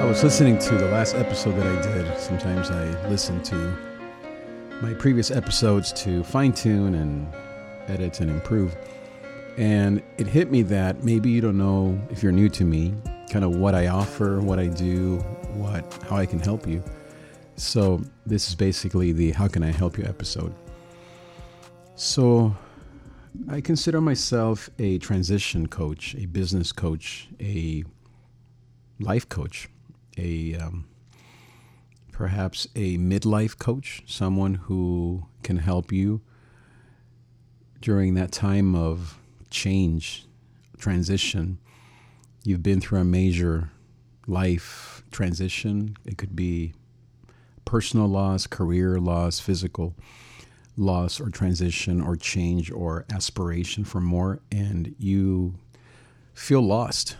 I was listening to the last episode that I did. Sometimes I listen to my previous episodes to fine tune and edit and improve. And it hit me that maybe you don't know if you're new to me, kind of what I offer, what I do, what how I can help you. So this is basically the how can I help you episode. So I consider myself a transition coach, a business coach, a life coach, a um, perhaps a midlife coach, someone who can help you during that time of change, transition. You've been through a major life transition. It could be personal loss, career loss, physical loss or transition or change or aspiration for more, and you feel lost.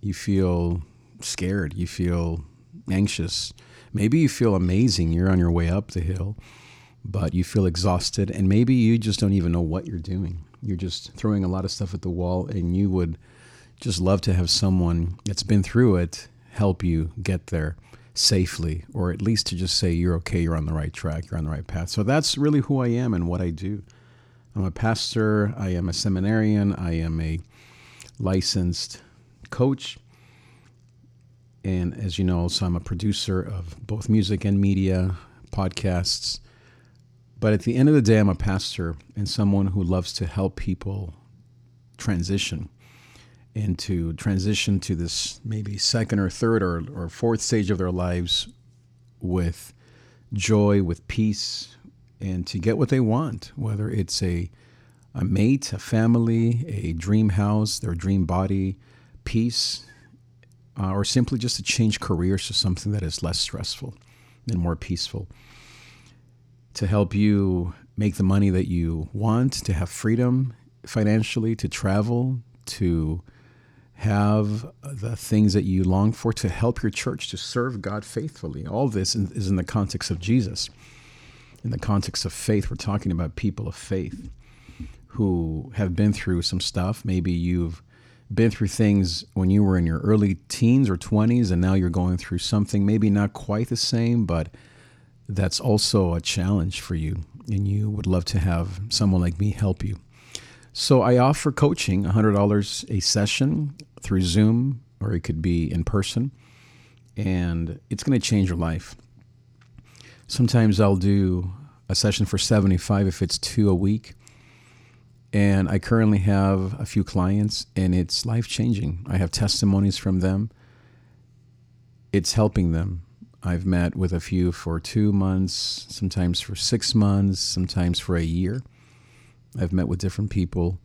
You feel scared. You feel anxious. Maybe you feel amazing. You're on your way up the hill, but you feel exhausted, and maybe you just don't even know what you're doing. You're just throwing a lot of stuff at the wall, and you would just love to have someone that's been through it help you get there safely, or at least to just say you're okay, you're on the right track, you're on the right path. So that's really who I am and what I do. I'm a pastor, I am a seminarian, I am a licensed coach. And as you know, so I'm a producer of both music and media, podcasts. But at the end of the day, I'm a pastor and someone who loves to help people transition and to transition to this maybe second or third or, or fourth stage of their lives with joy, with peace, and to get what they want, whether it's a, a mate, a family, a dream house, their dream body, peace, uh, or simply just to change careers to something that is less stressful and more peaceful. To help you make the money that you want, to have freedom financially, to travel, to have the things that you long for to help your church to serve God faithfully. All this is in the context of Jesus. In the context of faith, we're talking about people of faith who have been through some stuff. Maybe you've been through things when you were in your early teens or 20s, and now you're going through something maybe not quite the same, but that's also a challenge for you. And you would love to have someone like me help you. So I offer coaching, $100 a session through Zoom, or it could be in person, and it's going to change your life. Sometimes I'll do a session for 75 if it's two a week. And I currently have a few clients, and it's life changing. I have testimonies from them. It's helping them. I've met with a few for two months, sometimes for six months, sometimes for a year I've met with different people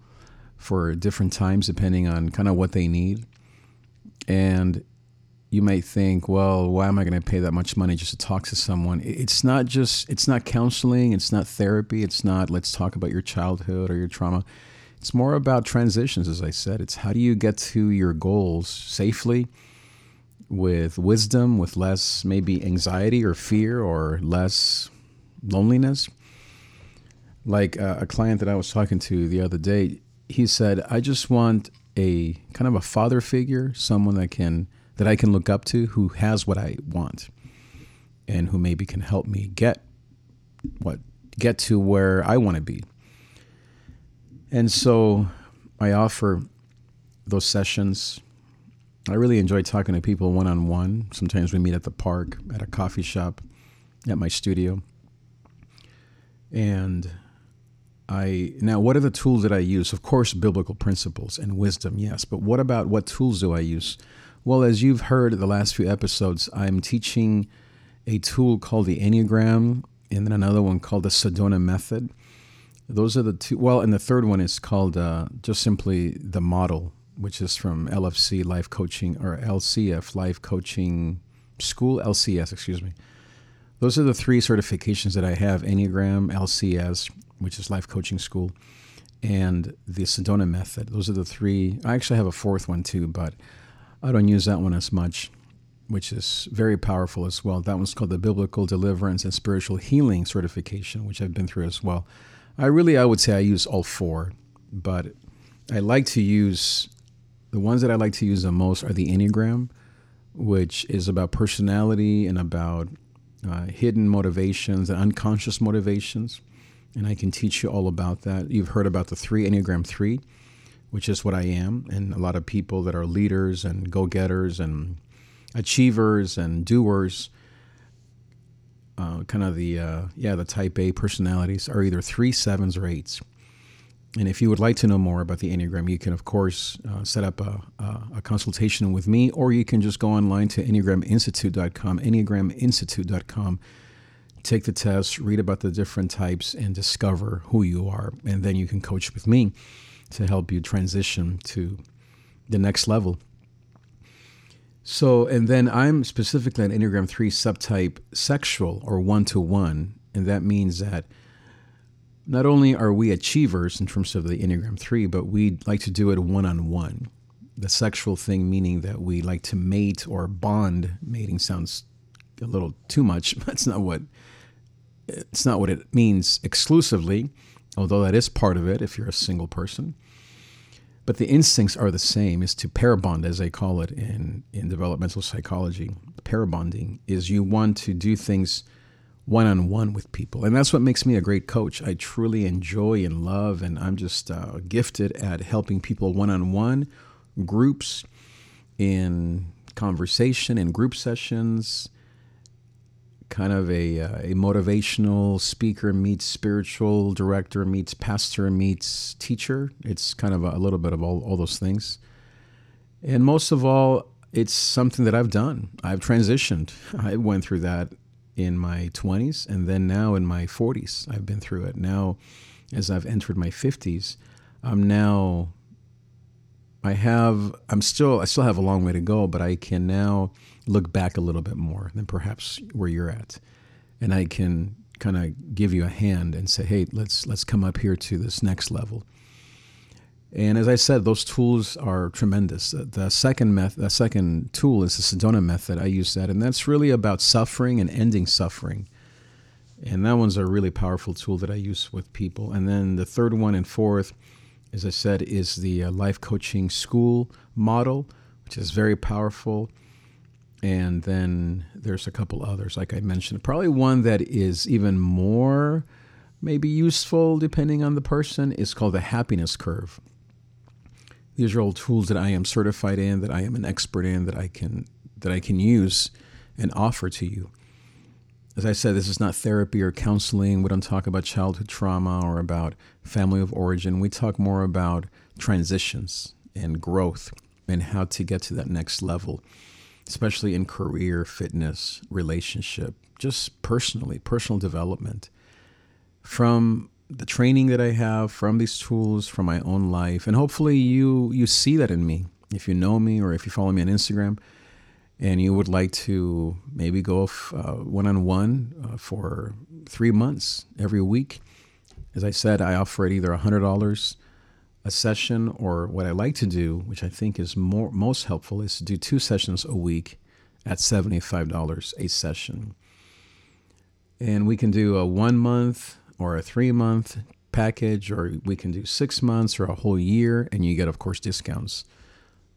for different times depending on kind of what they need. And you might think, well, why am I going to pay that much money just to talk to someone? It's not just, it's not counseling, it's not therapy, it's not let's talk about your childhood or your trauma. It's more about transitions, as I said. It's how do you get to your goals safely with wisdom, with less maybe anxiety or fear or less loneliness like uh, a client that I was talking to the other day, he said, "I just want a kind of a father figure, someone that can that I can look up to, who has what I want, and who maybe can help me get what get to where I want to be." And so, I offer those sessions. I really enjoy talking to people one on one. Sometimes we meet at the park, at a coffee shop, at my studio. And I now what are the tools that I use? Of course, biblical principles and wisdom, yes. But what about what tools do I use? Well, as you've heard the last few episodes, I'm teaching a tool called the Enneagram and then another one called the Sedona Method. Those are the two. Well, and the third one is called uh, just simply the model, which is from LFC Life Coaching or LCF Life Coaching School, LCS, excuse me. Those are the three certifications that I have Enneagram, LCS, which is Life Coaching School, and the Sedona Method. Those are the three. I actually have a fourth one too, but I don't use that one as much, which is very powerful as well. That one's called the Biblical Deliverance and Spiritual Healing Certification, which I've been through as well. I really, I would say I use all four, but I like to use the ones that I like to use the most are the Enneagram, which is about personality and about uh, hidden motivations and unconscious motivations. And I can teach you all about that. You've heard about the three Enneagram 3, which is what I am. And a lot of people that are leaders and go getters and achievers and doers. Uh, kind of the uh, yeah the type A personalities are either three sevens or eights. And if you would like to know more about the Enneagram, you can, of course, uh, set up a, a, a, consultation with me, or you can just go online to EnneagramInstitute.com, EnneagramInstitute.com, take the test, read about the different types, and discover who you are. And then you can coach with me to help you transition to the next level. So, and then I'm specifically an Enneagram 3 subtype sexual or one to one. And that means that not only are we achievers in terms of the Enneagram 3, but we like to do it one on one. The sexual thing meaning that we like to mate or bond. Mating sounds a little too much. That's not what it's not what it means exclusively, although that is part of it if you're a single person. But the instincts are the same, is to pair bond, as they call it in, in developmental psychology. Pair bonding is you want to do things one on one with people. And that's what makes me a great coach. I truly enjoy and love, and I'm just uh, gifted at helping people one on one, groups, in conversation, in group sessions. Kind of a, uh, a motivational speaker meets spiritual director meets pastor meets teacher. It's kind of a, a little bit of all, all those things. And most of all, it's something that I've done. I've transitioned. I went through that in my 20s and then now in my 40s. I've been through it. Now, as I've entered my 50s, I'm now, I have, I'm still, I still have a long way to go, but I can now look back a little bit more than perhaps where you're at. And I can kind of give you a hand and say, hey, let's, let's come up here to this next level. And as I said, those tools are tremendous. The second method, the second tool is the Sedona method. I use that, and that's really about suffering and ending suffering. And that one's a really powerful tool that I use with people. And then the third one and fourth, as I said, is the uh, life coaching school model, which is very powerful. And then there's a couple others, like I mentioned. Probably one that is even more maybe useful, depending on the person, is called the happiness curve. These are all tools that I am certified in, that I am an expert in, that I can that I can use and offer to you. As I said, this is not therapy or counseling. We don't talk about childhood trauma or about family of origin. We talk more about transitions and growth and how to get to that next level, especially in career, fitness, relationship, just personally, personal development. From the training that I have from these tools from my own life, and hopefully you you see that in me. If you know me or if you follow me on Instagram, and you would like to maybe go one on one for three months every week, as I said, I offer it either hundred dollars a session, or what I like to do, which I think is more most helpful, is to do two sessions a week at seventy five dollars a session. And we can do a one month or a three month package, or we can do six months or a whole year, and you get, of course, discounts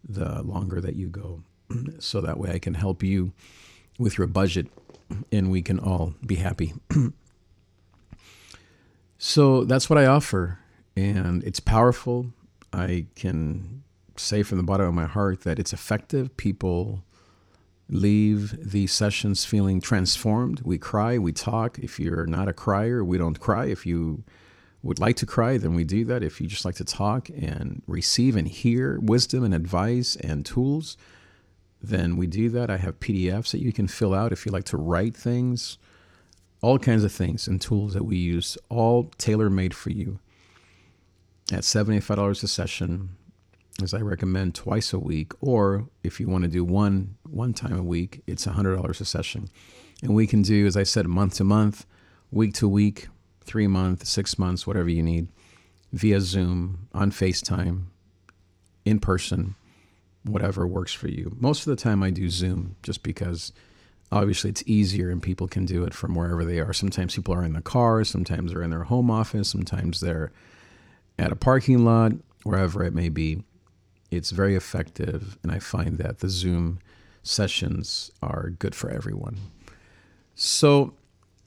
the longer that you go. So that way I can help you with your budget and we can all be happy. so that's what I offer, and it's powerful. I can say from the bottom of my heart that it's effective. People leave these sessions feeling transformed. We cry, we talk. If you're not a crier, we don't cry. If you would like to cry, then we do that. If you just like to talk and receive and hear wisdom and advice and tools, then we do that. I have PDFs that you can fill out if you like to write things, all kinds of things and tools that we use, all tailor made for you. At $75 a session as I recommend twice a week, or if you want to do one one time a week, it's hundred dollars a session, and we can do, as I said, month to month, week to week, three months, six months, whatever you need, via Zoom, on FaceTime, in person, whatever works for you. Most of the time, I do Zoom just because obviously it's easier and people can do it from wherever they are. Sometimes people are in the car, sometimes they're in their home office, sometimes they're at a parking lot, wherever it may be it's very effective, and I find that the Zoom sessions are good for everyone. So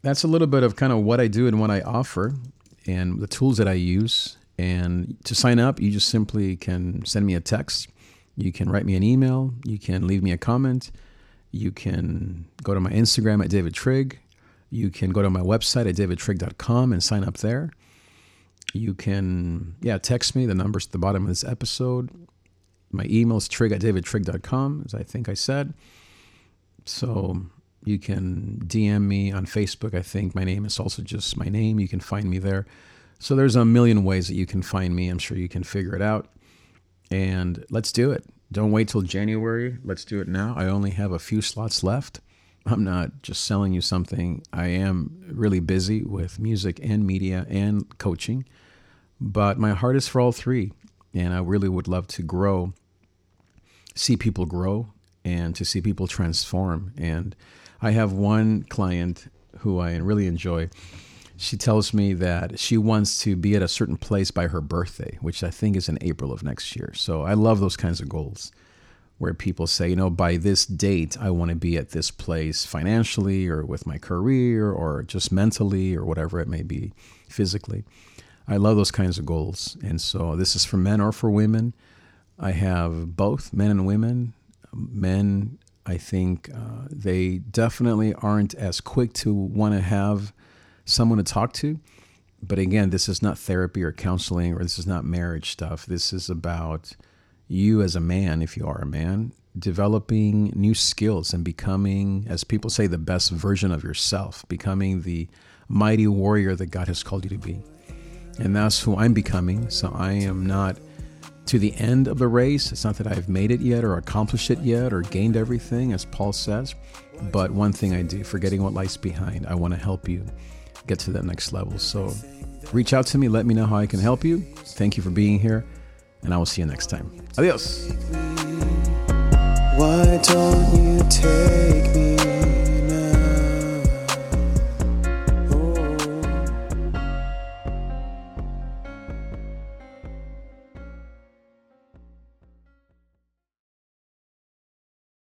that's a little bit of kind of what I do and what I offer and the tools that I use. And to sign up, you just simply can send me a text. You can write me an email. You can leave me a comment. You can go to my Instagram at David Trigg. You can go to my website at davidtrigg.com and sign up there. You can, yeah, text me. The number's at the bottom of this episode. My email is trigg at davidtrigg.com, as I think I said. So you can DM me on Facebook. I think my name is also just my name. You can find me there. So there's a million ways that you can find me. I'm sure you can figure it out. And let's do it. Don't wait till January. Let's do it now. I only have a few slots left. I'm not just selling you something. I am really busy with music and media and coaching, but my heart is for all three. And I really would love to grow, see people grow, and to see people transform. And I have one client who I really enjoy. She tells me that she wants to be at a certain place by her birthday, which I think is in April of next year. So I love those kinds of goals where people say, you know, by this date, I want to be at this place financially or with my career or just mentally or whatever it may be physically. I love those kinds of goals. And so this is for men or for women. I have both men and women. Men I think uh, they definitely aren't as quick to want to have someone to talk to. But again, this is not therapy or counseling or this is not marriage stuff. This is about you as a man, if you are a man, developing new skills and becoming, as people say, the best version of yourself, becoming the mighty warrior that God has called you to be. And that's who I'm becoming. So I am not to the end of the race. It's not that I've made it yet or accomplished it yet or gained everything, as Paul says. But one thing I do, forgetting what lies behind, I want to help you get to that next level. So reach out to me, let me know how I can help you. Thank you for being here, and I will see you next time. Adios. Why don't you take me?